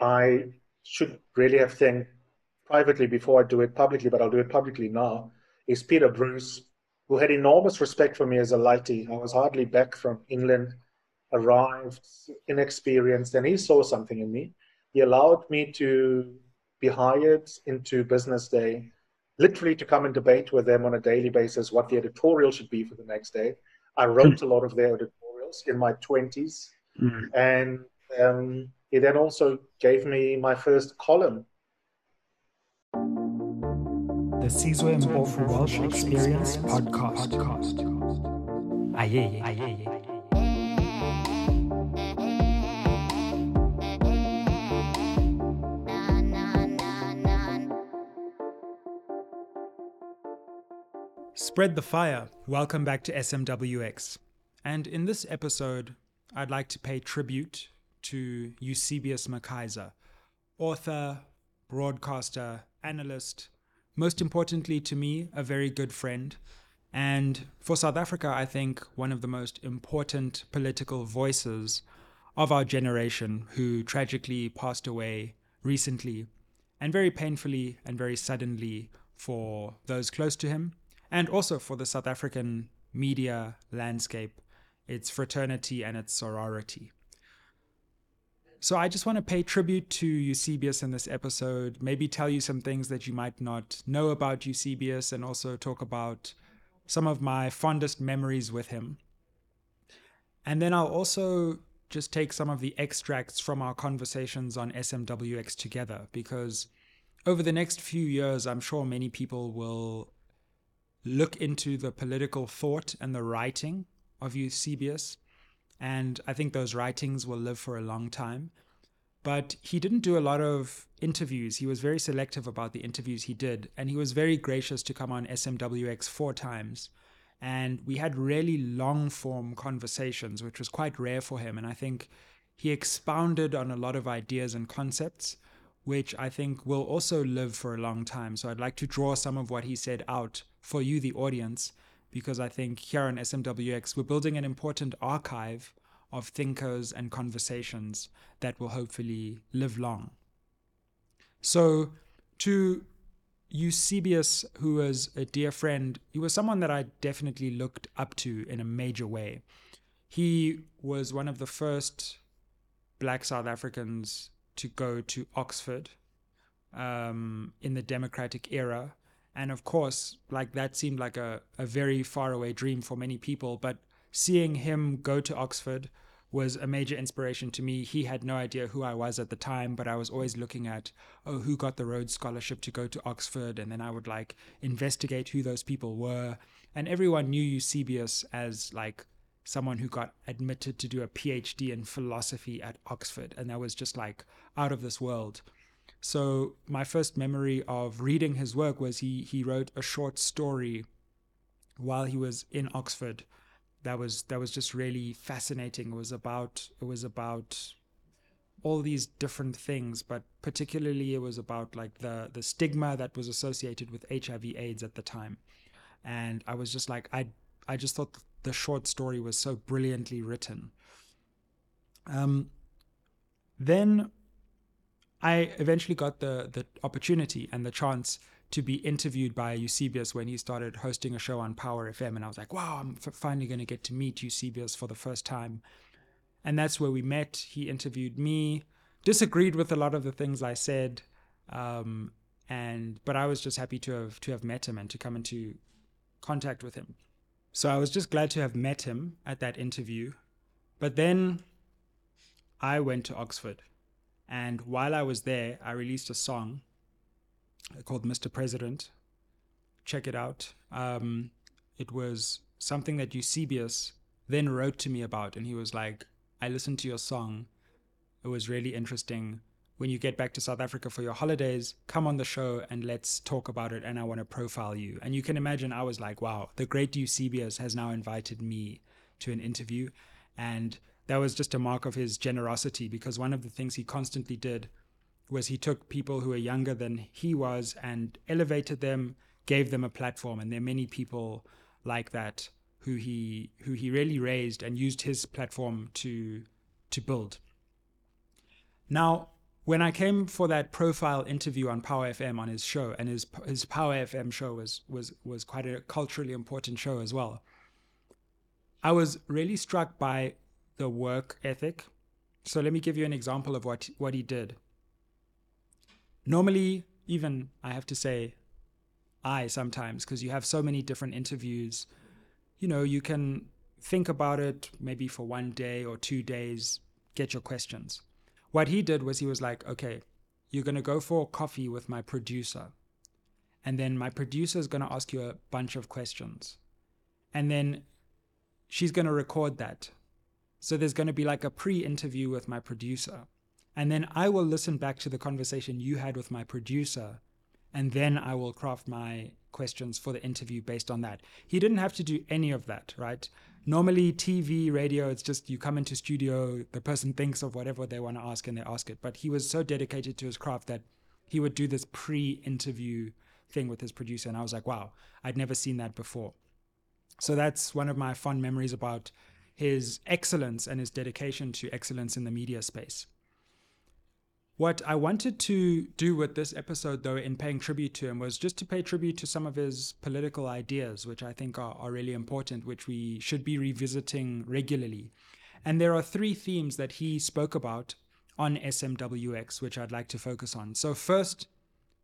I should really have thanked privately before I do it publicly, but I'll do it publicly now, is Peter Bruce, who had enormous respect for me as a lighty. I was hardly back from England, arrived inexperienced, and he saw something in me. He allowed me to be hired into Business Day, literally to come and debate with them on a daily basis what the editorial should be for the next day. I wrote a lot of their editorials in my 20s. Mm. And um, he then also gave me my first column. The Sizwe Mpofu Walsh Experience Podcast. podcast. Aye, aye, aye, Spread the fire. Welcome back to SMWX. And in this episode, I'd like to pay tribute to Eusebius McKaiser, author, broadcaster, analyst, most importantly to me, a very good friend. And for South Africa, I think one of the most important political voices of our generation who tragically passed away recently and very painfully and very suddenly for those close to him and also for the South African media landscape, its fraternity and its sorority. So I just want to pay tribute to Eusebius in this episode, maybe tell you some things that you might not know about Eusebius, and also talk about some of my fondest memories with him. And then I'll also just take some of the extracts from our conversations on SMWX together, because over the next few years, I'm sure many people will look into the political thought and the writing of Eusebius and I think those writings will live for a long time. But he didn't do a lot of interviews. He was very selective about the interviews he did, and he was very gracious to come on SMWX four times. And we had really long form conversations, which was quite rare for him. And I think he expounded on a lot of ideas and concepts, which I think will also live for a long time. So I'd like to draw some of what he said out for you, the audience, because I think here on SMWX, we're building an important archive of thinkers and conversations that will hopefully live long. So, to Eusebius, who was a dear friend, he was someone that I definitely looked up to in a major way. He was one of the first black South Africans to go to Oxford um, in the democratic era and of course like that seemed like a, a very far away dream for many people but seeing him go to oxford was a major inspiration to me. He had no idea who i was at the time but i was always looking at oh who got the rhodes scholarship to go to oxford? And then i would like investigate who those people were. And everyone knew eusebius as like someone who got admitted to do a phd in philosophy at oxford. And that was just like out of this world so my first memory of reading his work was he he wrote a short story while he was in Oxford. That was that was just really fascinating. It was about it was about all these different things, but particularly it was about like the the stigma that was associated with HIV/AIDS at the time. And I was just like I I just thought the short story was so brilliantly written. Um, then I eventually got the the opportunity and the chance to be interviewed by Eusebius when he started hosting a show on Power FM, and I was like, "Wow, I'm f- finally going to get to meet Eusebius for the first time." And that's where we met. He interviewed me, disagreed with a lot of the things I said, um, and but I was just happy to have to have met him and to come into contact with him. So I was just glad to have met him at that interview. But then I went to Oxford and while I was there, I released a song called Mr. President. Check it out. Um, it was something that Eusebius then wrote to me about. And he was like, I listened to your song. It was really interesting. When you get back to South Africa for your holidays, come on the show and let's talk about it. And I want to profile you. And you can imagine, I was like, wow, the great Eusebius has now invited me to an interview. And that was just a mark of his generosity because one of the things he constantly did was he took people who were younger than he was and elevated them, gave them a platform, and there are many people like that who he who he really raised and used his platform to to build. Now, when I came for that profile interview on Power FM on his show, and his his Power FM show was was was quite a culturally important show as well. I was really struck by the work ethic. So let me give you an example of what what he did. Normally, even I have to say, I sometimes because you have so many different interviews. You know, you can think about it maybe for one day or two days, get your questions what he did was he was like, okay, you're going to go for coffee with my producer. And then my producer is going to ask you a bunch of questions. And then she's going to record that. So there's going to be like a pre interview with my producer. And then I will listen back to the conversation you had with my producer. And then I will craft my questions for the interview based on that. He didn't have to do any of that, right? normally TV, radio, it's just you come into studio, the person thinks of whatever they want to ask and they ask it. But he was so dedicated to his craft that he would do this pre-interview thing with his producer, and I was like, wow, I'd never seen that before. So that's one of my fond memories about his excellence and his dedication to excellence in the media space. What I wanted to do with this episode, though, in paying tribute to him, was just to pay tribute to some of his political ideas, which I think are, are really important, which we should be revisiting regularly. And there are three themes that he spoke about on SMWX, which I'd like to focus on. So, first,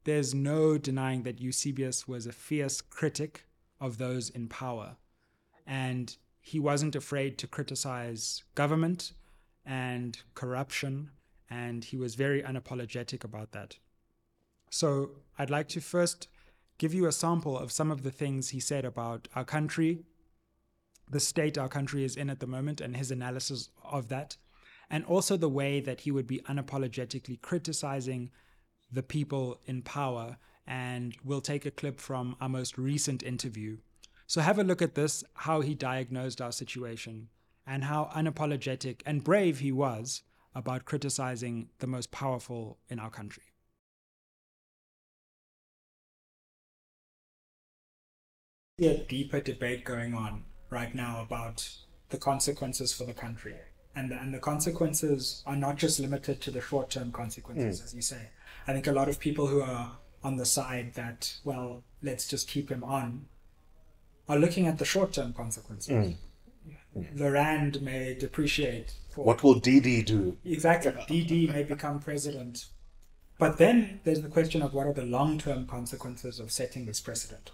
there's no denying that Eusebius was a fierce critic of those in power. And he wasn't afraid to criticize government and corruption and he was very unapologetic about that. So I'd like to first give you a sample of some of the things he said about our country, the state our country is in at the moment, and his analysis of that, and also the way that he would be unapologetically criticizing the people in power. And we'll take a clip from our most recent interview. So have a look at this how he diagnosed our situation and how unapologetic and brave he was about criticizing the most powerful in our country. A deeper debate going on right now about the consequences for the country. And, and the consequences are not just limited to the short term consequences, mm. as you say. I think a lot of people who are on the side that, well, let's just keep him on, are looking at the short term consequences. Mm the rand may depreciate. what will DD do? Exactly. DD may become president. But then there's the question of what are the long term consequences of setting this precedent?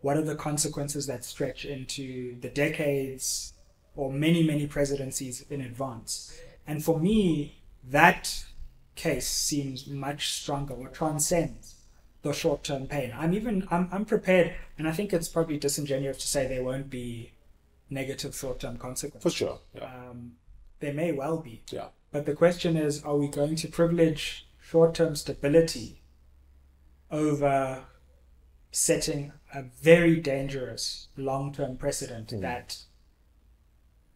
What are the consequences that stretch into the decades or many, many presidencies in advance? And for me, that case seems much stronger or transcends the short term pain. I'm even I'm, I'm prepared, and I think it's probably disingenuous to say there won't be negative short term consequences. For sure. Yeah. Um, there may well be. Yeah. But the question is are we going to privilege short term stability over setting a very dangerous long term precedent mm. that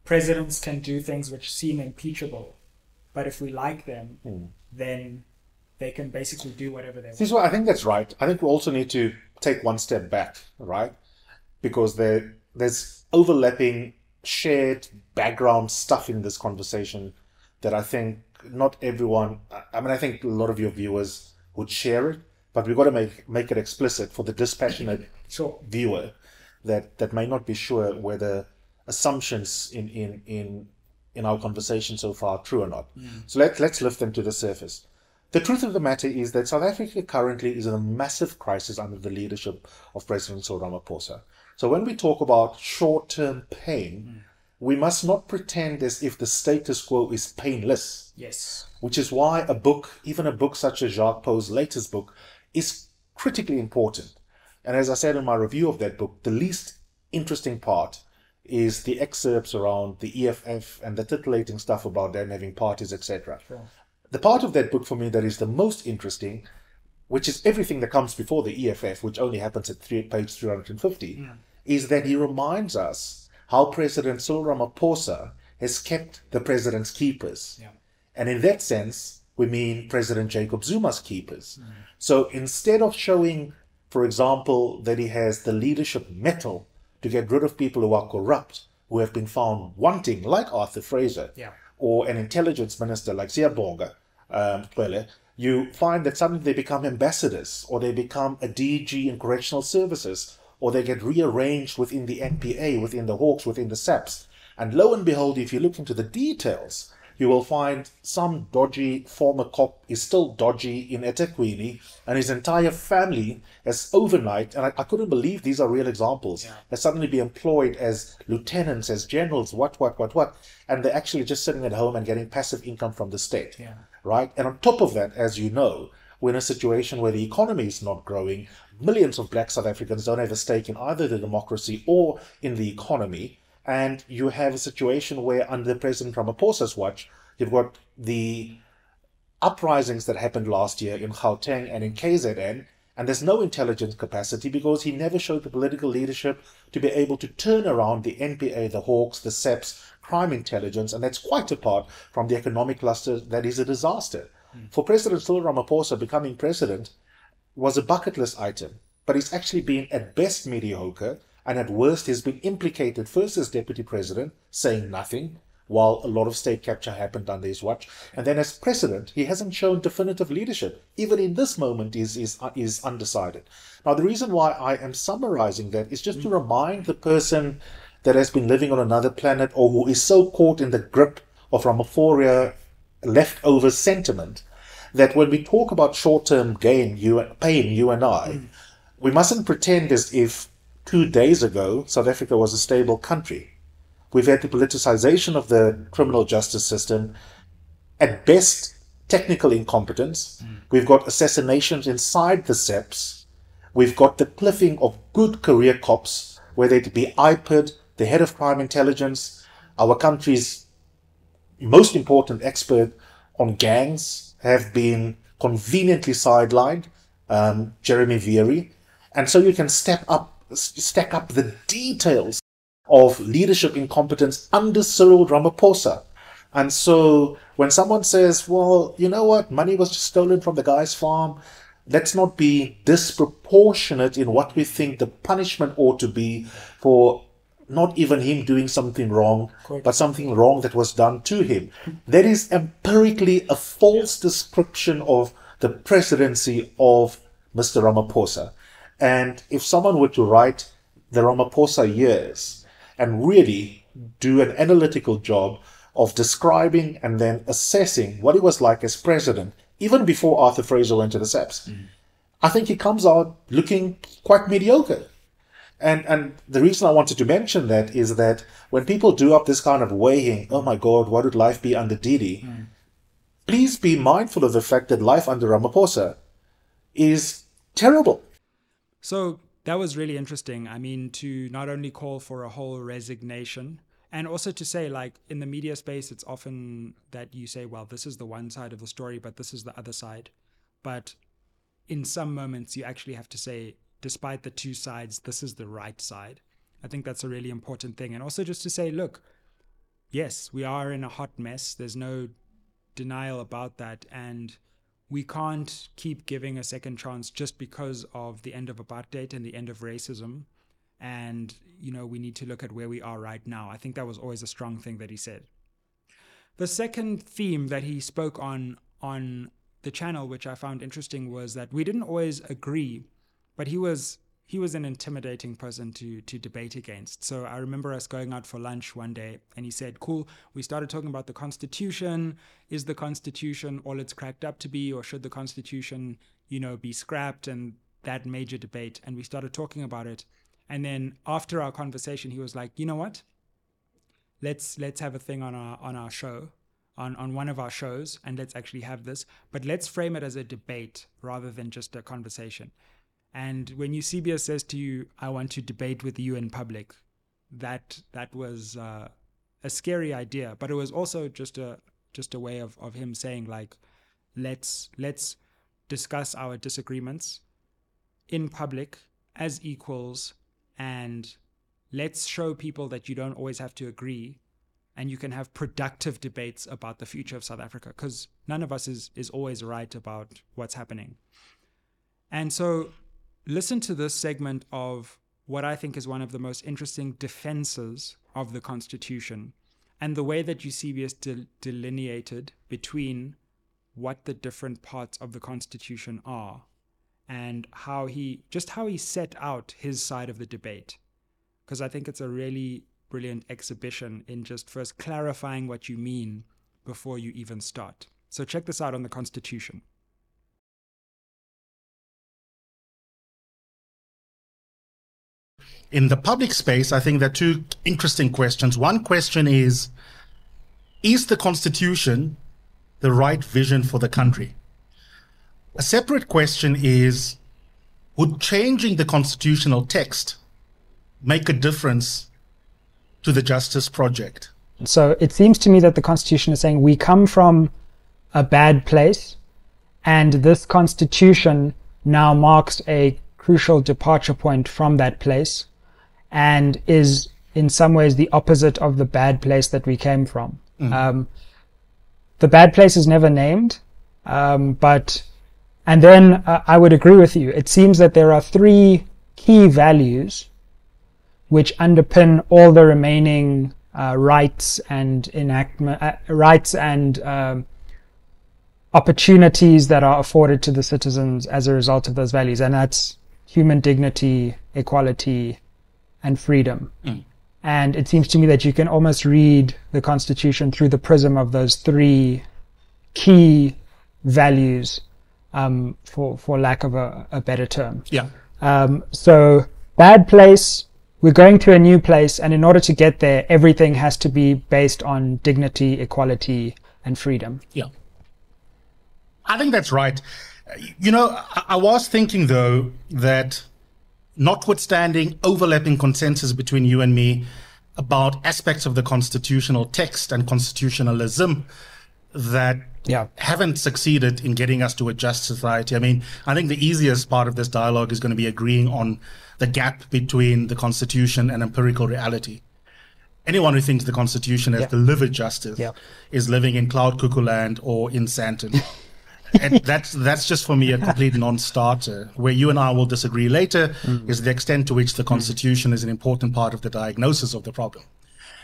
presidents can do things which seem impeachable, but if we like them, mm. then they can basically do whatever they want. what I think that's right. I think we also need to take one step back, right? Because there, there's overlapping, shared background stuff in this conversation that I think not everyone. I mean, I think a lot of your viewers would share it, but we've got to make make it explicit for the dispassionate sure. viewer that that may not be sure whether assumptions in in in in our conversation so far are true or not. Mm. So let's let's lift them to the surface. The truth of the matter is that South Africa currently is in a massive crisis under the leadership of President Cyril Ramaphosa. So when we talk about short term pain, mm. we must not pretend as if the status quo is painless. Yes. Which is why a book, even a book such as Jacques Pauw's latest book, is critically important. And as I said in my review of that book, the least interesting part is the excerpts around the EFF and the titillating stuff about them having parties, etc. Sure. The part of that book for me that is the most interesting which is everything that comes before the EFF, which only happens at three, page 350, yeah. is that he reminds us how President Cyril Ramaphosa has kept the president's keepers. Yeah. And in that sense, we mean President Jacob Zuma's keepers. Mm. So instead of showing, for example, that he has the leadership mettle to get rid of people who are corrupt, who have been found wanting, like Arthur Fraser, yeah. or an intelligence minister like Siyabonga um, you find that suddenly they become ambassadors or they become a DG in correctional services or they get rearranged within the NPA, within the Hawks, within the SAPS. And lo and behold, if you look into the details, you will find some dodgy former cop is still dodgy in eThekwini, and his entire family has overnight, and I, I couldn't believe these are real examples, yeah. has suddenly be employed as lieutenants, as generals, what, what, what, what, and they're actually just sitting at home and getting passive income from the state. Yeah. Right? And on top of that, as you know, we're in a situation where the economy is not growing. Millions of black South Africans don't have a stake in either the democracy or in the economy. And you have a situation where, under President Ramaphosa's watch, you've got the uprisings that happened last year in Gauteng and in KZN, and there's no intelligence capacity because he never showed the political leadership to be able to turn around the NPA, the Hawks, the SAPS, crime intelligence, and that's quite apart from the economic cluster that is a disaster. Mm. For President Cyril Ramaphosa, becoming president was a bucket list item, but it's actually been at best mediocre and at worst he's been implicated first as deputy president, saying nothing, while a lot of state capture happened under his watch. And then as president, he hasn't shown definitive leadership. Even in this moment, is is is undecided. Now, the reason why I am summarizing that is just to remind the person that has been living on another planet or who is so caught in the grip of Ramaphosa leftover sentiment that when we talk about short-term gain, you pain, you and I, mm. we mustn't pretend as if two days ago South Africa was a stable country. We've had the politicization of the criminal justice system. At best, technical incompetence. Mm. We've got assassinations inside the SAPS. We've got the cliffing of good career cops, whether it be IPID, the head of crime intelligence, our country's most important expert on gangs have been conveniently sidelined, um, Jeremy Vearey. And so you can step up, stack up the details of leadership incompetence under Cyril Ramaphosa. And so when someone says, well, you know what, money was just stolen from the guy's farm, let's not be disproportionate in what we think the punishment ought to be for not even him doing something wrong, but something wrong that was done to him. That is empirically a false description of the presidency of Mr. Ramaphosa. And if someone were to write the Ramaphosa years and really do an analytical job of describing and then assessing what he was like as president, even before Arthur Fraser went to the SAPS, mm. I think he comes out looking quite mediocre. And and the reason I wanted to mention that is that when people do up this kind of weighing, oh my God, what would life be under Didi? Mm. Please be mindful of the fact that life under Ramaphosa is terrible. So that was really interesting. I mean, to not only call for a whole resignation, and also to say, like, in the media space, it's often that you say, well, this is the one side of the story, but this is the other side. But in some moments, you actually have to say, despite the two sides, this is the right side. I think that's a really important thing. And also just to say, look, yes, we are in a hot mess. There's no denial about that. And we can't keep giving a second chance just because of the end of apartheid and the end of racism. And, you know, we need to look at where we are right now. I think that was always a strong thing that he said. The second theme that he spoke on on the channel, which I found interesting, was that we didn't always agree but he was he was an intimidating person to to debate against. So I remember us going out for lunch one day and he said, "Cool, we started talking about the constitution. Is the constitution all it's cracked up to be or should the constitution, you know, be scrapped and that major debate?" And we started talking about it. And then after our conversation, he was like, "You know what? Let's let's have a thing on our on our show." On, on one of our shows, and let's actually have this, but let's frame it as a debate rather than just a conversation. And when Eusebius says to you, "I want to debate with you in public," that that was uh, a scary idea, but it was also just a just a way of of him saying like, "Let's let's discuss our disagreements in public as equals, and let's show people that you don't always have to agree." And you can have productive debates about the future of South Africa because none of us is, is always right about what's happening. And so listen to this segment of what I think is one of the most interesting defenses of the Constitution and the way that Eusebius de- delineated between what the different parts of the Constitution are and how he just how he set out his side of the debate. Because I think it's a really brilliant exhibition in just first clarifying what you mean before you even start. So check this out on the Constitution. In the public space, I think there are two interesting questions. One question is Is the Constitution the right vision for the country? A separate question is Would changing the constitutional text make a difference to the justice project? So it seems to me that the Constitution is saying we come from a bad place, and this Constitution now marks a crucial departure point from that place and is in some ways the opposite of the bad place that we came from. Mm. Um, the bad place is never named, um, but and then uh, I would agree with you. It seems that there are three key values which underpin all the remaining uh, rights and enactment uh, rights and um, opportunities that are afforded to the citizens as a result of those values, and that's human dignity, equality, and freedom. Mm. And it seems to me that you can almost read the Constitution through the prism of those three key values, um, for for lack of a, a better term. Yeah. Um, so bad place. We're going to a new place, and in order to get there, everything has to be based on dignity, equality, and freedom. Yeah. I think that's right. You know, I, I was thinking though that notwithstanding overlapping consensus between you and me about aspects of the constitutional text and constitutionalism that yeah. haven't succeeded in getting us to a just society. I mean, I think the easiest part of this dialogue is going to be agreeing on the gap between the Constitution and empirical reality. Anyone who thinks the Constitution has yeah. delivered justice yeah. is living in cloud cuckoo land or in Sandton. and that's that's just for me a complete non-starter. Where you and I will disagree later mm. is the extent to which the Constitution mm. is an important part of the diagnosis of the problem.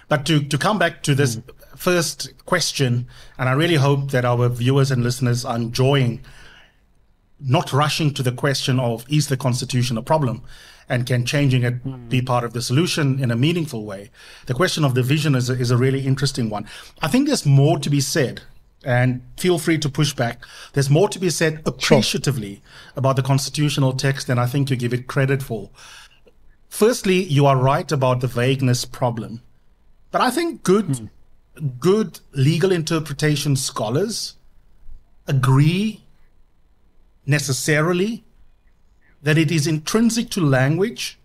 But to, to come back to this mm. first question, and I really hope that our viewers and listeners are enjoying not rushing to the question of is the Constitution a problem and can changing it mm. be part of the solution in a meaningful way? The question of the vision is a, is a really interesting one. I think there's more to be said and feel free to push back. There's more to be said appreciatively sure. about the constitutional text than I think you give it credit for. Firstly, you are right about the vagueness problem. But I think good mm. good legal interpretation scholars agree necessarily that it is intrinsic to language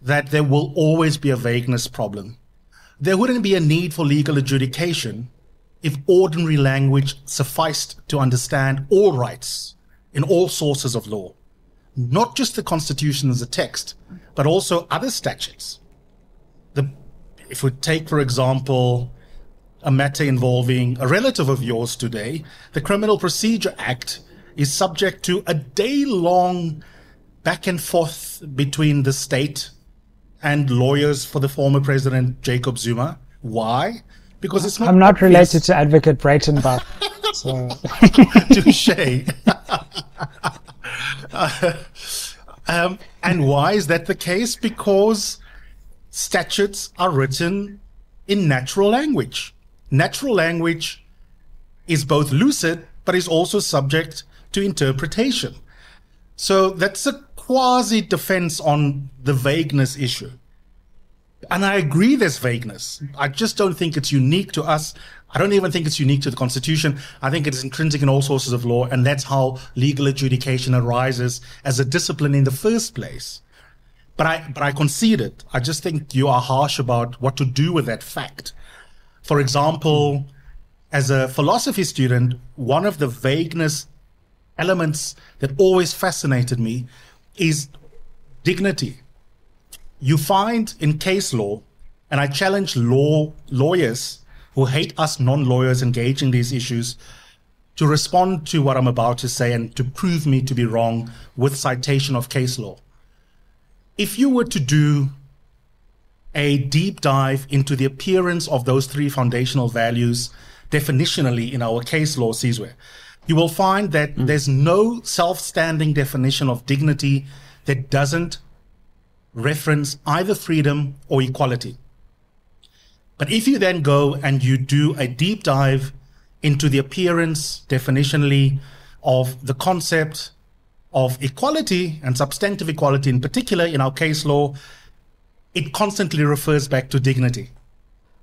that there will always be a vagueness problem. There wouldn't be a need for legal adjudication if ordinary language sufficed to understand all rights in all sources of law, not just the Constitution as a text, but also other statutes. The, if we take, for example, a matter involving a relative of yours today, the Criminal Procedure Act is subject to a day long back and forth between the state and lawyers for the former president, Jacob Zuma. Why? Because it's not. I'm not obvious. related to Advocate Breitenbach. so. Touche. uh, um, and why is that the case? Because statutes are written in natural language. Natural language is both lucid, but is also subject to interpretation. So that's a quasi defense on the vagueness issue. And I agree there's vagueness. I just don't think it's unique to us. I don't even think it's unique to the Constitution. I think it is intrinsic in all sources of law, and that's how legal adjudication arises as a discipline in the first place. But I, but I concede it. I just think you are harsh about what to do with that fact. For example, as a philosophy student, one of the vagueness elements that always fascinated me is dignity you find in case law, and I challenge law lawyers who hate us non-lawyers engaging these issues to respond to what I'm about to say and to prove me to be wrong with citation of case law. If you were to do a deep dive into the appearance of those three foundational values definitionally in our case law, Sizwe, you will find that mm. there's no self standing definition of dignity that doesn't reference either freedom or equality. But if you then go and you do a deep dive into the appearance definitionally of the concept of equality and substantive equality in particular in our case law, it constantly refers back to dignity.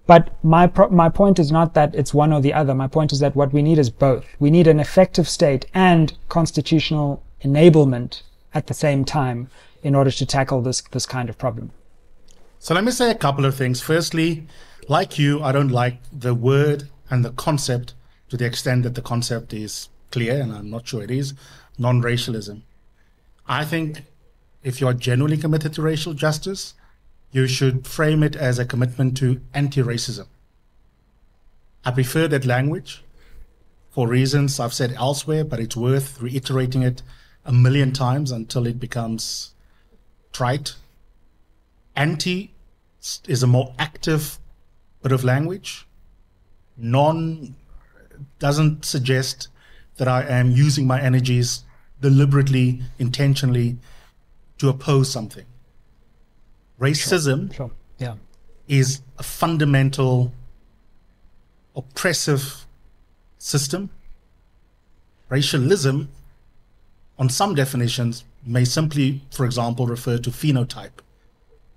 But my pro- my point is not that it's one or the other. My point is that what we need is both. We need an effective state and constitutional enablement at the same time in order to tackle this this kind of problem. So let me say a couple of things. Firstly, like you, I don't like the word and the concept to the extent that the concept is clear, and I'm not sure it is, non-racialism. I think if you are genuinely committed to racial justice, you should frame it as a commitment to anti racism. I prefer that language for reasons I've said elsewhere, but it's worth reiterating it a million times until it becomes trite. Anti is a more active bit of language. Non doesn't suggest that I am using my energies deliberately, intentionally to oppose something. Racism sure. Sure. Yeah. is a fundamental oppressive system. Racialism, on some definitions, may simply, for example, refer to phenotype.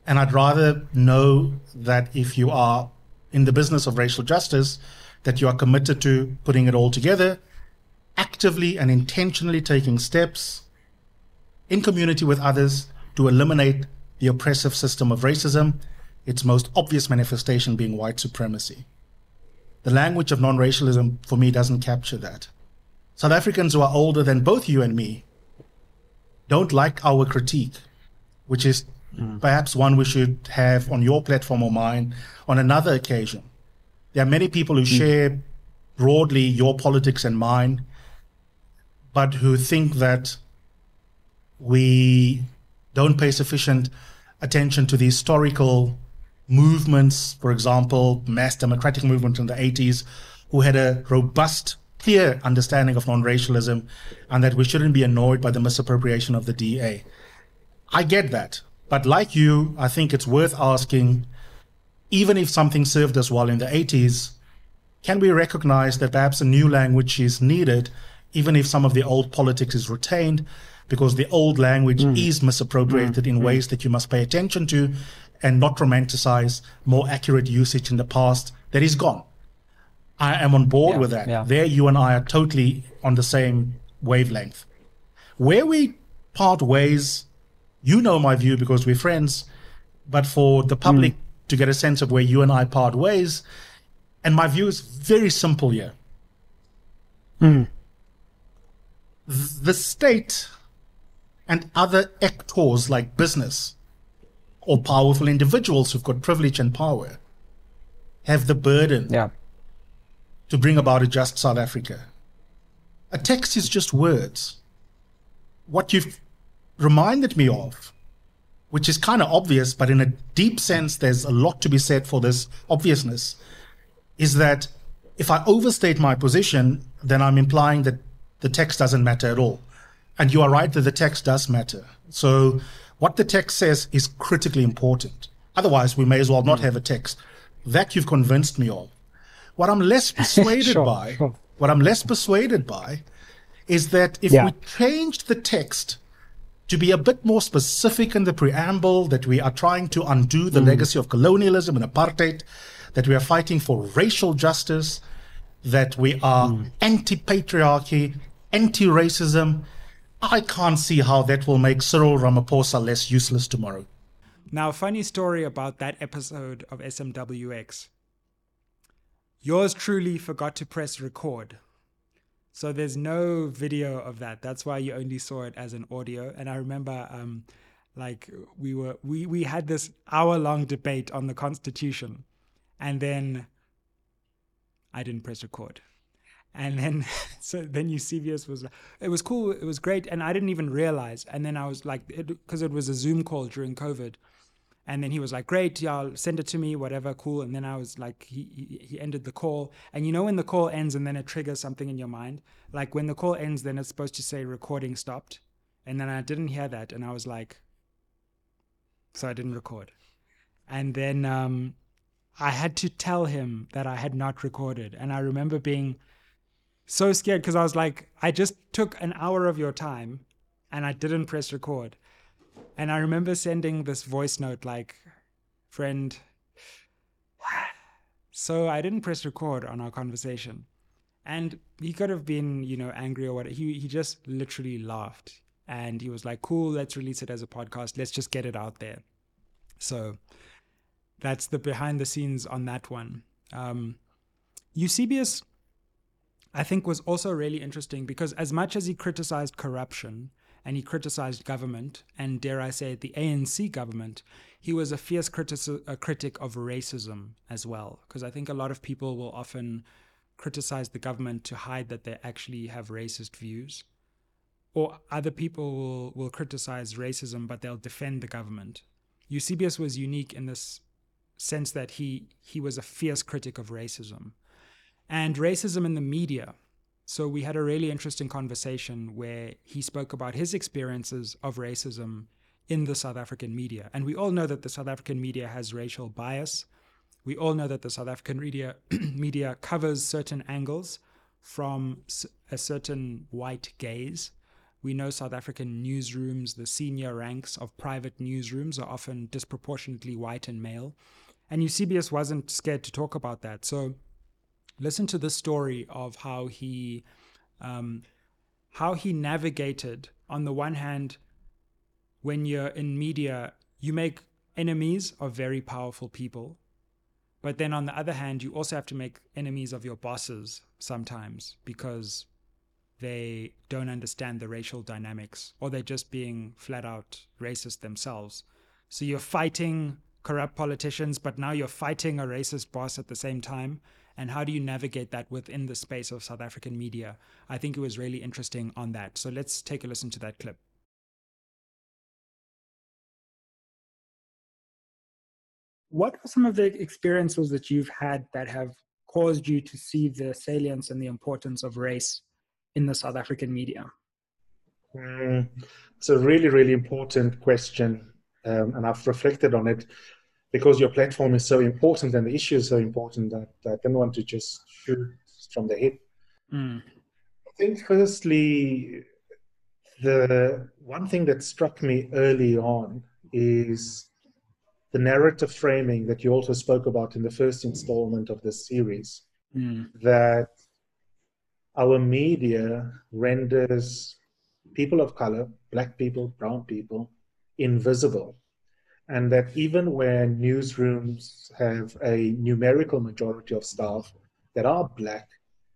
And I'd rather know that if you are in the business of racial justice, that you are committed to putting it all together, actively and intentionally taking steps in community with others to eliminate the oppressive system of racism, its most obvious manifestation being white supremacy. The language of non racialism for me doesn't capture that. South Africans who are older than both you and me don't like our critique, which is mm. perhaps one we should have on your platform or mine on another occasion. There are many people who mm. share broadly your politics and mine, but who think that we don't pay sufficient attention to the historical movements, for example, mass democratic movement in the 80s, who had a robust, clear understanding of non-racialism and that we shouldn't be annoyed by the misappropriation of the DA. I get that. But like you, I think it's worth asking, even if something served us well in the 80s, can we recognize that perhaps a new language is needed, even if some of the old politics is retained? because the old language mm. is misappropriated mm. in mm. ways that you must pay attention to and not romanticize more accurate usage in the past that is gone. I am on board yeah, with that. Yeah. There, you and I are totally on the same wavelength. Where we part ways, you know my view because we're friends, but for the public mm. to get a sense of where you and I part ways, and my view is very simple here. Mm. The state and other actors like business or powerful individuals who've got privilege and power have the burden yeah. To bring about a just South Africa. A text is just words. What you've reminded me of, which is kind of obvious, but in a deep sense, there's a lot to be said for this obviousness, is that if I overstate my position, then I'm implying that the text doesn't matter at all. And you are right that the text does matter. So what the text says is critically important. Otherwise, we may as well not have a text. That you've convinced me of. What I'm less persuaded sure, by, sure. what I'm less persuaded by, is that if yeah. we changed the text to be a bit more specific in the preamble, that we are trying to undo the mm. legacy of colonialism and apartheid, that we are fighting for racial justice, that we are mm. anti patriarchy, anti racism, I can't see how that will make Cyril Ramaphosa less useless tomorrow. Now, funny story about that episode of SMWX. Yours truly forgot to press record. So there's no video of that. That's why you only saw it as an audio. And I remember um, like we were we we had this hour long debate on the constitution and then I didn't press record and then so then Eusebius was it was cool it was great and I didn't even realize and then I was like because it, it, was a Zoom call during COVID And then he was like, "Great, y'all, send it to me, whatever, cool." And then I was like, he, he ended the call, and you know when the call ends and then it triggers something in your mind, like when the call ends, then it's supposed to say recording stopped, and then I didn't hear that, and I was like, so I didn't record, and then um, I had to tell him that I had not recorded, and I remember being so scared because I was like, I just took an hour of your time, and I didn't press record and I remember sending this voice note like, friend, so I didn't press record on our conversation. And he could have been, you know, angry or what. He he just literally laughed. And he was like, cool, let's release it as a podcast. Let's just get it out there. So that's the behind the scenes on that one. Um, Eusebius, I think, was also really interesting because as much as he criticized corruption, and he criticized government, and dare I say, the ANC government, he was a fierce critic, a critic of racism as well. Because I think a lot of people will often criticize the government to hide that they actually have racist views. Or other people will, will criticize racism, but they'll defend the government. Eusebius was unique in this sense that he, he was a fierce critic of racism. And racism in the media, so we had a really interesting conversation where he spoke about his experiences of racism in the South African media. And we all know that the South African media has racial bias. We all know that the South African media media covers certain angles from a certain white gaze. We know South African newsrooms, the senior ranks of private newsrooms are often disproportionately white and male. And Eusebius wasn't scared to talk about that. So listen to the story of how he um, how he navigated on the one hand when you're in media you make enemies of very powerful people but then on the other hand you also have to make enemies of your bosses sometimes because they don't understand the racial dynamics or they're just being flat out racist themselves. So you're fighting corrupt politicians but now you're fighting a racist boss at the same time and how do you navigate that within the space of South African media? I think it was really interesting on that. So let's take a listen to that clip. What are some of the experiences that you've had that have caused you to see the salience and the importance of race in the South African media? Mm, it's a really, really important question, um, and I've reflected on it because your platform is so important and the issue is so important that, I didn't want to just shoot from the hip. Mm. I think, firstly, the one thing that struck me early on is the narrative framing that you also spoke about in the first installment of this series. Mm. That our media renders people of color, black people, brown people, invisible and that even when newsrooms have a numerical majority of staff that are black,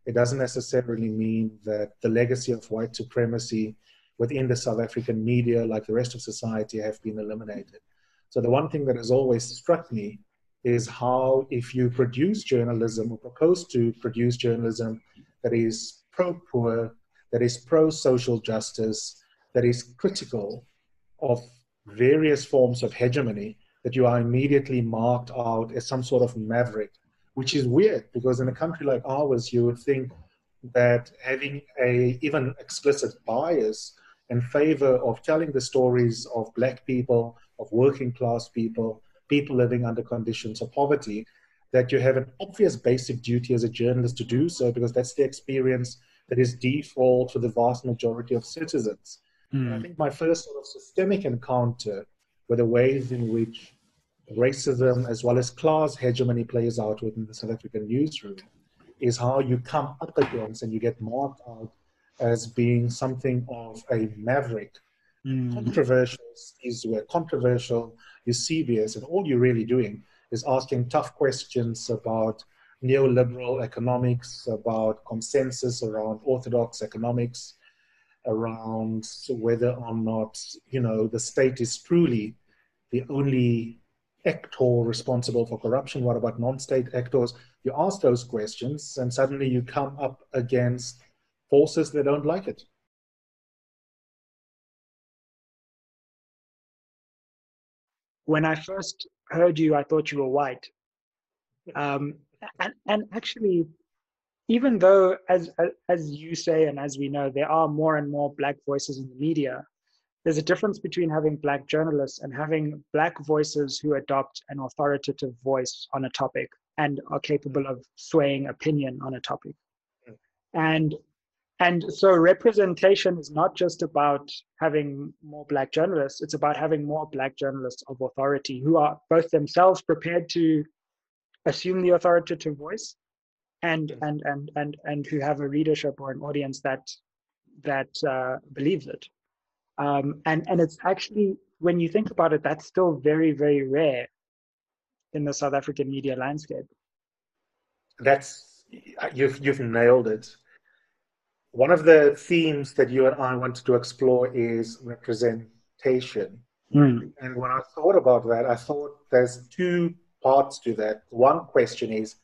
it doesn't necessarily mean that the legacy of white supremacy within the South African media, like the rest of society, have been eliminated. So the one thing that has always struck me is how if you produce journalism or propose to produce journalism that is pro-poor, that is pro-social justice, that is critical of various forms of hegemony that you are immediately marked out as some sort of maverick, which is weird because in a country like ours, you would think that having a even explicit bias in favor of telling the stories of black people, of working class people, people living under conditions of poverty, that you have an obvious basic duty as a journalist to do so because that's the experience that is default for the vast majority of citizens. Mm. I think my first sort of systemic encounter with the ways in which racism as well as class hegemony plays out within the South African newsroom is how you come up against and you get marked out as being something of a maverick. Mm. Controversial is where controversial, Eusebius, and all you're really doing is asking tough questions about neoliberal economics, about consensus around orthodox economics, around whether or not you know the state is truly the only actor responsible for corruption. What about non-state actors? You ask those questions, and suddenly you come up against forces that don't like it. when I first heard you, I thought you were white. Um, and, and actually, even though, as as you say, and as we know, there are more and more black voices in the media, there's a difference between having black journalists and having black voices who adopt an authoritative voice on a topic and are capable of swaying opinion on a topic. And and so representation is not just about having more black journalists, it's about having more black journalists of authority who are both themselves prepared to assume the authoritative voice and and and and and who have a readership or an audience that that uh, believes it. Um, and and it's actually when you think about it, that's still very very rare in the South African media landscape. That's you've you've nailed it one of the themes that you and I wanted to explore is representation. Mm. And when I thought about that, I thought there's two parts to that. One question is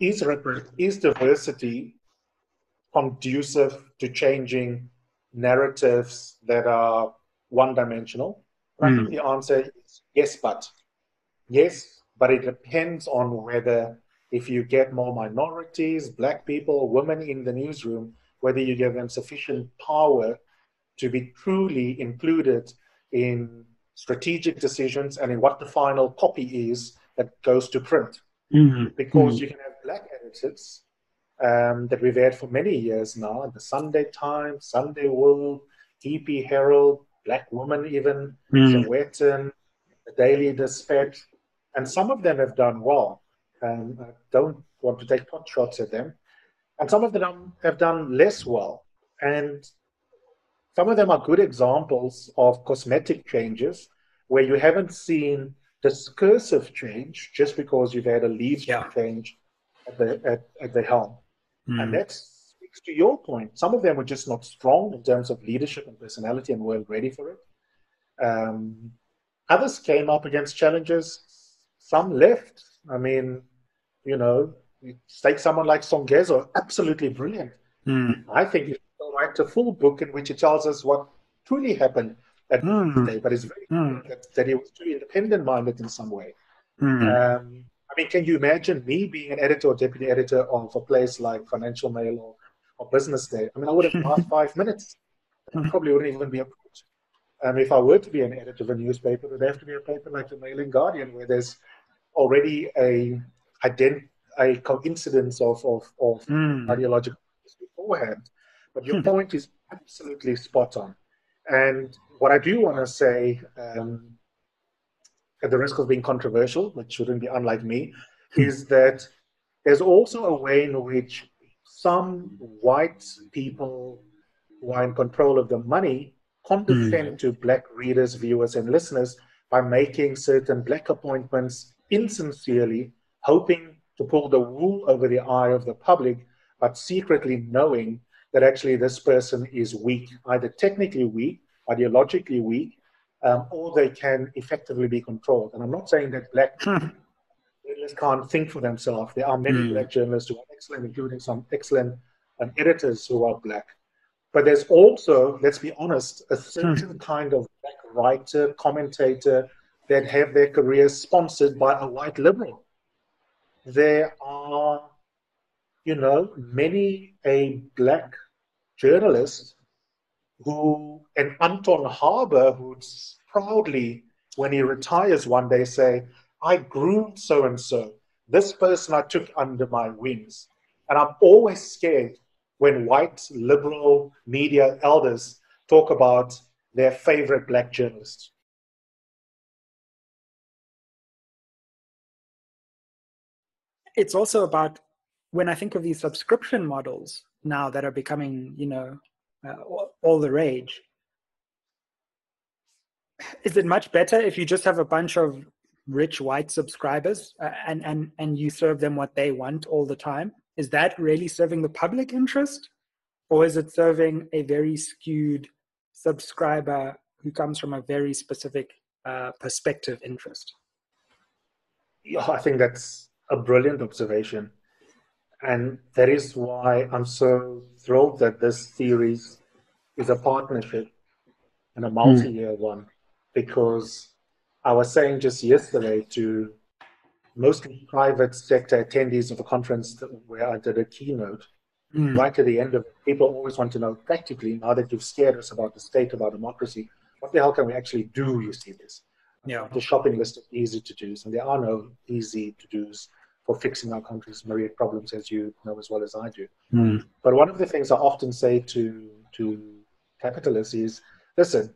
is, is diversity conducive to changing narratives that are one dimensional? Mm. I think the answer is yes, but. Yes, but it depends on whether if you get more minorities, black people, women in the newsroom, whether you give them sufficient power to be truly included in strategic decisions and in what the final copy is that goes to print. Mm-hmm. Because mm-hmm. you can have black editors um, that we've had for many years now, the Sunday Times, Sunday World, EP Herald, Black Woman even. Sowetan, the Daily Dispatch, and some of them have done well. Um, I don't want to take pot shots at them, and some of them have done less well. And some of them are good examples of cosmetic changes where you haven't seen discursive change just because you've had a leadership yeah. change at the, at, at the helm. Mm. And that speaks to your point. Some of them were just not strong in terms of leadership and personality and weren't ready for it. Um, others came up against challenges. Some left. I mean, you know, you take someone like Songezo, absolutely brilliant. Mm. I think you should write a full book in which he tells us what truly happened at mm. day, but it's very mm. that, that, he was too independent minded in some way. Mm. Um, mean, can you imagine me being an editor or deputy editor of a place like Financial Mail or, or Business Day? I mean, I would have lost five minutes. I probably wouldn't even be approached. Um, if I were to be an editor of a newspaper, it would have to be a paper like the Mail and Guardian, where there's already a ident- a coincidence of, of, of mm. ideological beforehand. But your hmm. point is absolutely spot on. And what I do want to say, um, at the risk of being controversial, which shouldn't be unlike me, is that there's also a way in which some white people who are in control of the money condescend mm. to black readers, viewers, and listeners by making certain black appointments insincerely, hoping to pull the wool over the eye of the public, but secretly knowing that actually this person is weak, either technically weak, ideologically weak, um, or they can effectively be controlled. And I'm not saying that black hmm. journalists can't think for themselves. There are many mm. black journalists who are excellent, including some excellent um, editors who are black. But there's also, let's be honest, a certain hmm. kind of black writer, commentator that have their careers sponsored by a white liberal there are, you know, many a black journalist who, and Anton Harber, who'd proudly, when he retires one day, say, I groomed so and so. This person I took under my wings. And I'm always scared when white liberal media elders talk about their favorite black journalists. it's also about when I think of these subscription models now that are becoming, you know, uh, all the rage. Is it much better if you just have a bunch of rich white subscribers uh, and and and you serve them what they want all the time? Is that really serving the public interest, or is it serving a very skewed subscriber who comes from a very specific uh, perspective interest? Yeah, I think that's a brilliant observation. And that is why I'm so thrilled that this series is a partnership and a multi year mm. one, because I was saying just yesterday to mostly private sector attendees of a conference where I did a keynote. Mm. Right at the end of it, people always want to know practically, now that you've scared us about the state, about democracy, what the hell can we actually do, you see this? Yeah. The shopping list of easy to dos, and there are no easy to dos for fixing our country's myriad problems, as you know as well as I do. Mm. But one of the things I often say to to capitalists is, listen,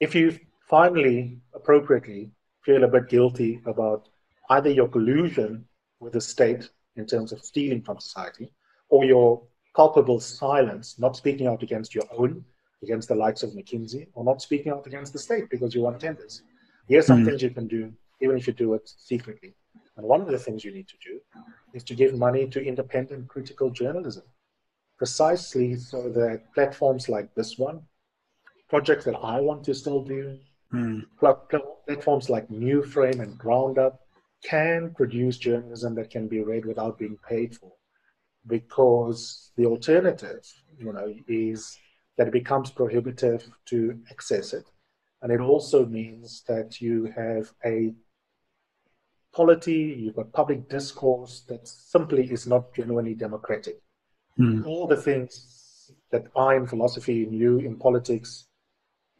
if you finally, appropriately, feel a bit guilty about either your collusion with the state in terms of stealing from society, or your culpable silence, not speaking out against your own, against the likes of McKinsey, or not speaking out against the state because you want tenders. Here's some mm. things you can do, even if you do it secretly. And one of the things you need to do is to give money to independent critical journalism, precisely so that platforms like this one, projects that I want to still do, mm. platforms like New Frame and Groundup can produce journalism that can be read without being paid for. Because the alternative, you know, is that it becomes prohibitive to access it and it also means that you have a polity, you've got public discourse that simply is not genuinely democratic. Mm. All the things that I in philosophy and you in politics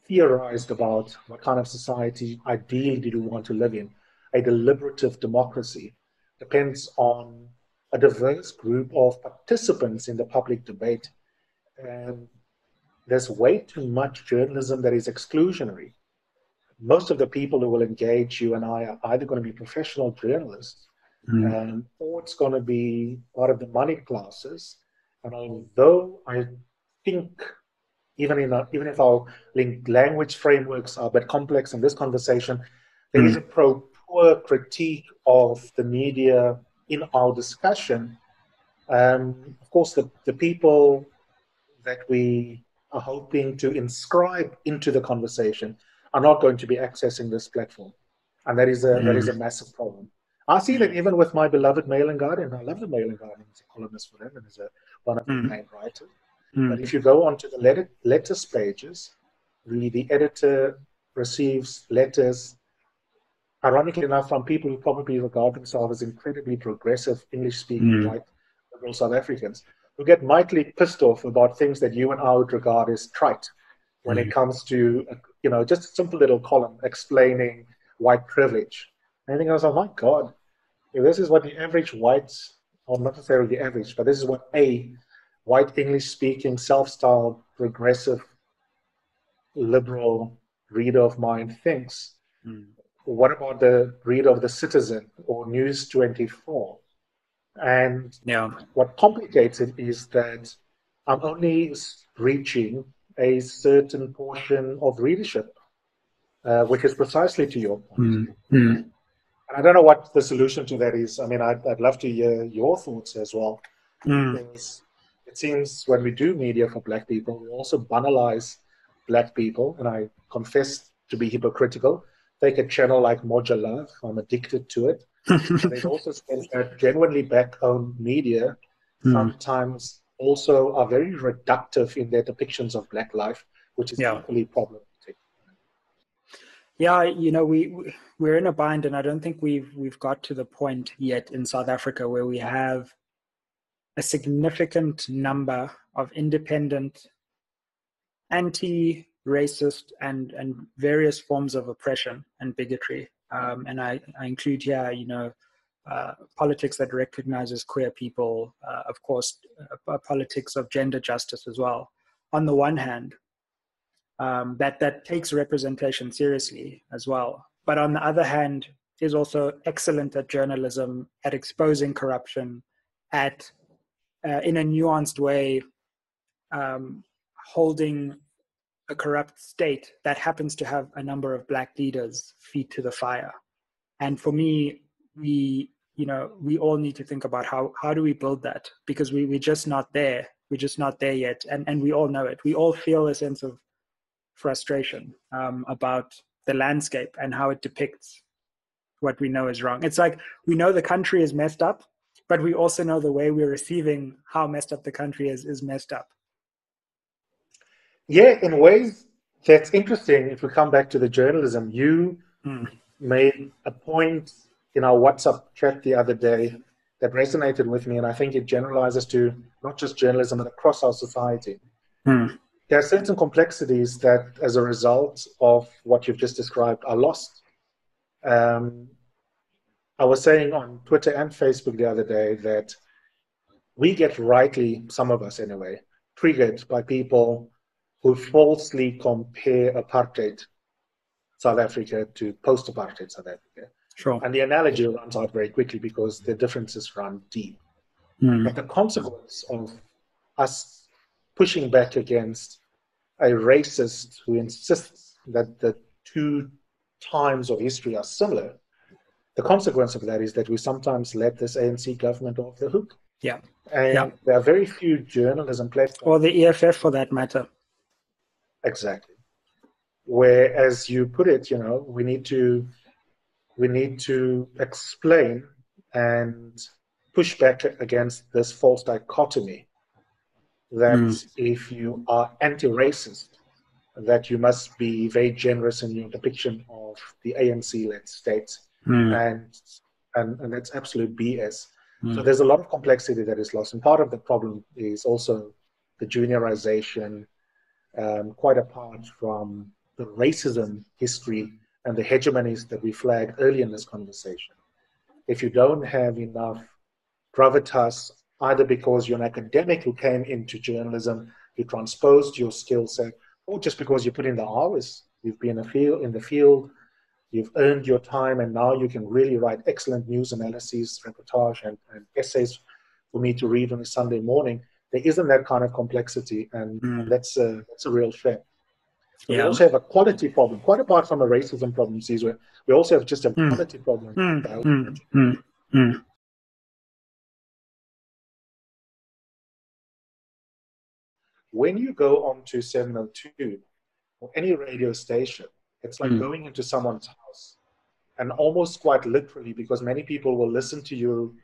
theorized about what kind of society ideally do you want to live in, a deliberative democracy, depends on a diverse group of participants in the public debate. And there's way too much journalism that is exclusionary. Most of the people who will engage you and I are either going to be professional journalists mm. um, or it's going to be part of the money classes. And although I think even in a, even if our linked language frameworks are a bit complex in this conversation, there mm. is a pro poor critique of the media in our discussion. Um, of course, the, the people that we are hoping to inscribe into the conversation are not going to be accessing this platform. And that is a, mm. that is a massive problem. I see that even with my beloved Mail and Guardian. I love the Mail and Guardian as a columnist for them and as a, one of the mm. main writers. Mm. But if you go onto the letter, letters pages, the, the editor receives letters, ironically enough, from people who probably regard themselves as incredibly progressive English speaking mm. white liberal South Africans who get mightily pissed off about things that you and I would regard as trite when mm. it comes to, you know, just a simple little column explaining white privilege. And I think I was like, my God, if this is what the average white, or not necessarily the average, but this is what a white English speaking, self styled, progressive, liberal reader of mine thinks. Mm. What about the reader of The Citizen or News 24? And yeah. what complicates it is that I'm only reaching a certain portion of readership, uh, which is precisely to your point. Mm. Mm. I don't know what the solution to that is. I mean, I'd, I'd love to hear your thoughts as well. Mm. It seems when we do media for Black people, we also banalize Black people, and I confess to be hypocritical. Take a channel like Moja Love, I'm addicted to it there's also sense that genuinely black-owned media mm. sometimes also are very reductive in their depictions of black life, which is yeah. equally problematic. Yeah, you know, we we're in a bind, and I don't think we've we've got to the point yet in South Africa where we have a significant number of independent, anti-racist, and and various forms of oppression and bigotry um, and I, I, include here, you know, uh, politics that recognizes queer people, uh, of course, uh, politics of gender justice as well. On the one hand, um, that that takes representation seriously as well, but on the other hand, is also excellent at journalism, at exposing corruption, at uh, in a nuanced way, um, holding a corrupt state that happens to have a number of black leaders feet to the fire and for me we you know we all need to think about how how do we build that? Because we we're just not there. We're just not there yet. And and we all know it. We all feel a sense of frustration um, about the landscape and how it depicts what we know is wrong. It's like we know the country is messed up but we also know the way we're receiving how messed up the country is is messed up. Yeah, in ways that's interesting. If we come back to the journalism, you mm. made a point in our WhatsApp chat the other day that resonated with me, and I think it generalizes to not just journalism, but across our society. Hmm. There are certain complexities that, as a result of what you've just described, are lost. Um, I was saying on Twitter and Facebook the other day that we get rightly, some of us anyway, triggered by people who falsely compare apartheid South Africa to post apartheid South Africa. Sure. And the analogy runs out very quickly because the differences run deep. Hmm. But the consequence of us pushing back against a racist who insists that the two times of history are similar, the consequence of that is that we sometimes let this ANC government off the hook. Yeah. And Yeah. there are very few journalism platforms. Or the EFF for that matter. Exactly. Where, as you put it, you know, we need to we need to explain and push back against this false dichotomy that Mm. if you are anti-racist, that you must be very generous in your depiction of the ANC-led state, Hmm. and and and that's absolute BS. Mm. So there's a lot of complexity that is lost, and part of the problem is also the juniorization, um, quite apart from the racism history and the hegemonies that we flagged early in this conversation. If you don't have enough gravitas, either because you're an academic who came into journalism, you transposed your skill set, or just because you put in the hours, you've been in the field, in the field you've earned your time and now you can really write excellent news analyses, reportage, and, and essays for me to read on a Sunday morning. There isn't that kind of complexity, and, Mm. that's a that's a real shame. We Yeah. also have a quality problem, quite apart from a racism problem, Sizwe. We also have just a Mm. quality problem. Hmm. Hmm. Hmm. Hmm. When you go onto 702 or any radio station, it's like Mm. going into someone's house, and almost quite literally, because many people will listen to you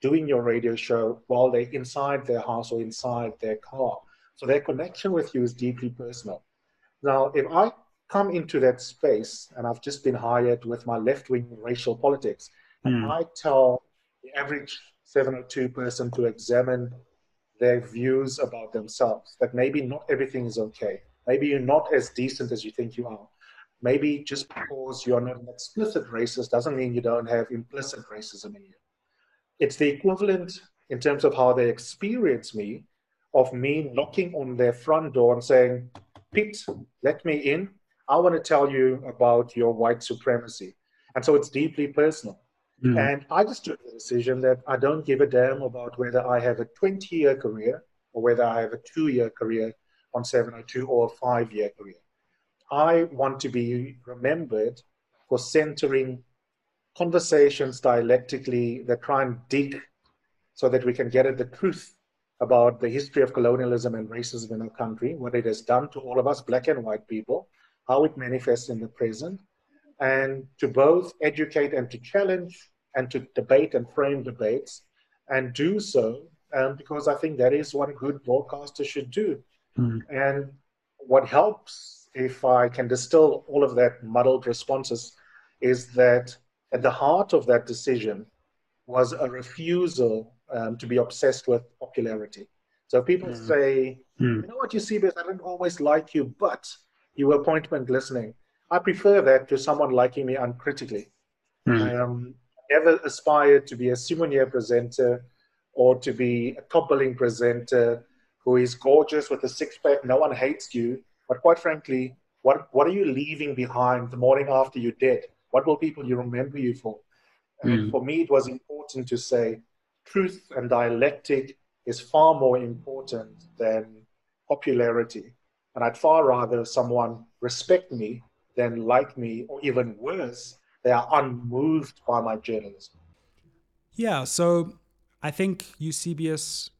doing your radio show while they're inside their house or inside their car. So their connection with you is deeply personal. Now, if I come into that space and I've just been hired with my left wing racial politics, and Hmm. I tell the average 702 person to examine their views about themselves, that maybe not everything is okay. Maybe you're not as decent as you think you are. Maybe just because you're not an explicit racist doesn't mean you don't have implicit racism in you. It's the equivalent in terms of how they experience me of me knocking on their front door and saying, Pete, let me in. I want to tell you about your white supremacy. And so it's deeply personal. Hmm. And I just took the decision that I don't give a damn about whether I have a 20 year career or whether I have a two year career on 702 or a five year career. I want to be remembered for centering conversations dialectically that try and dig so that we can get at the truth about the history of colonialism and racism in our country, what it has done to all of us, black and white people, how it manifests in the present, and to both educate and to challenge and to debate and frame debates and do so um, because I think that is what a good broadcaster should do. Hmm. And what helps, if I can distill all of that muddled responses, is that at the heart of that decision was a refusal um, to be obsessed with popularity. So people Mm. say, Hmm. you know what, you see, because I didn't always like you, but you were appointment listening. I prefer that to someone liking me uncritically. I Um, never aspired to be a Simonier presenter or to be a top billing presenter who is gorgeous with a six pack. No one hates you. But quite frankly, what, what are you leaving behind the morning after you're dead? What will people you remember you for? And Mm. for me, it was important to say truth and dialectic is far more important than popularity. And I'd far rather someone respect me than like me, or even worse, they are unmoved by my journalism. Yeah, so I think Eusebius,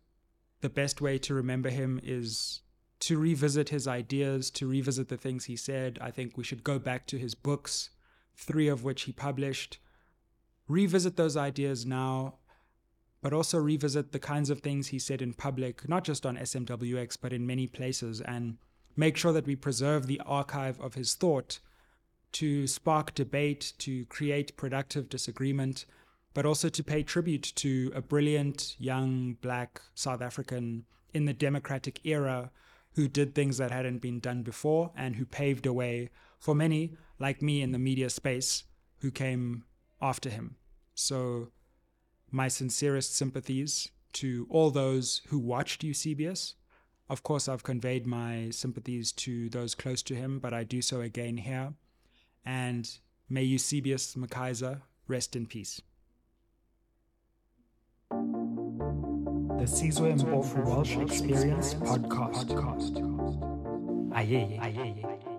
the best way to remember him is to revisit his ideas, to revisit the things he said. I think we should go back to his books, three of which he published, revisit those ideas now, but also revisit the kinds of things he said in public, not just on SMWX, but in many places, and make sure that we preserve the archive of his thought to spark debate, to create productive disagreement, but also to pay tribute to a brilliant young black South African in the democratic era who did things that hadn't been done before and who paved a way for many, like me in the media space, who came after him. So, my sincerest sympathies to all those who watched Eusebius. Of course, I've conveyed my sympathies to those close to him, but I do so again here. And may Eusebius McKaiser rest in peace. The Sizwe Mpofu Walsh Experience Podcast. Aye, aye, aye.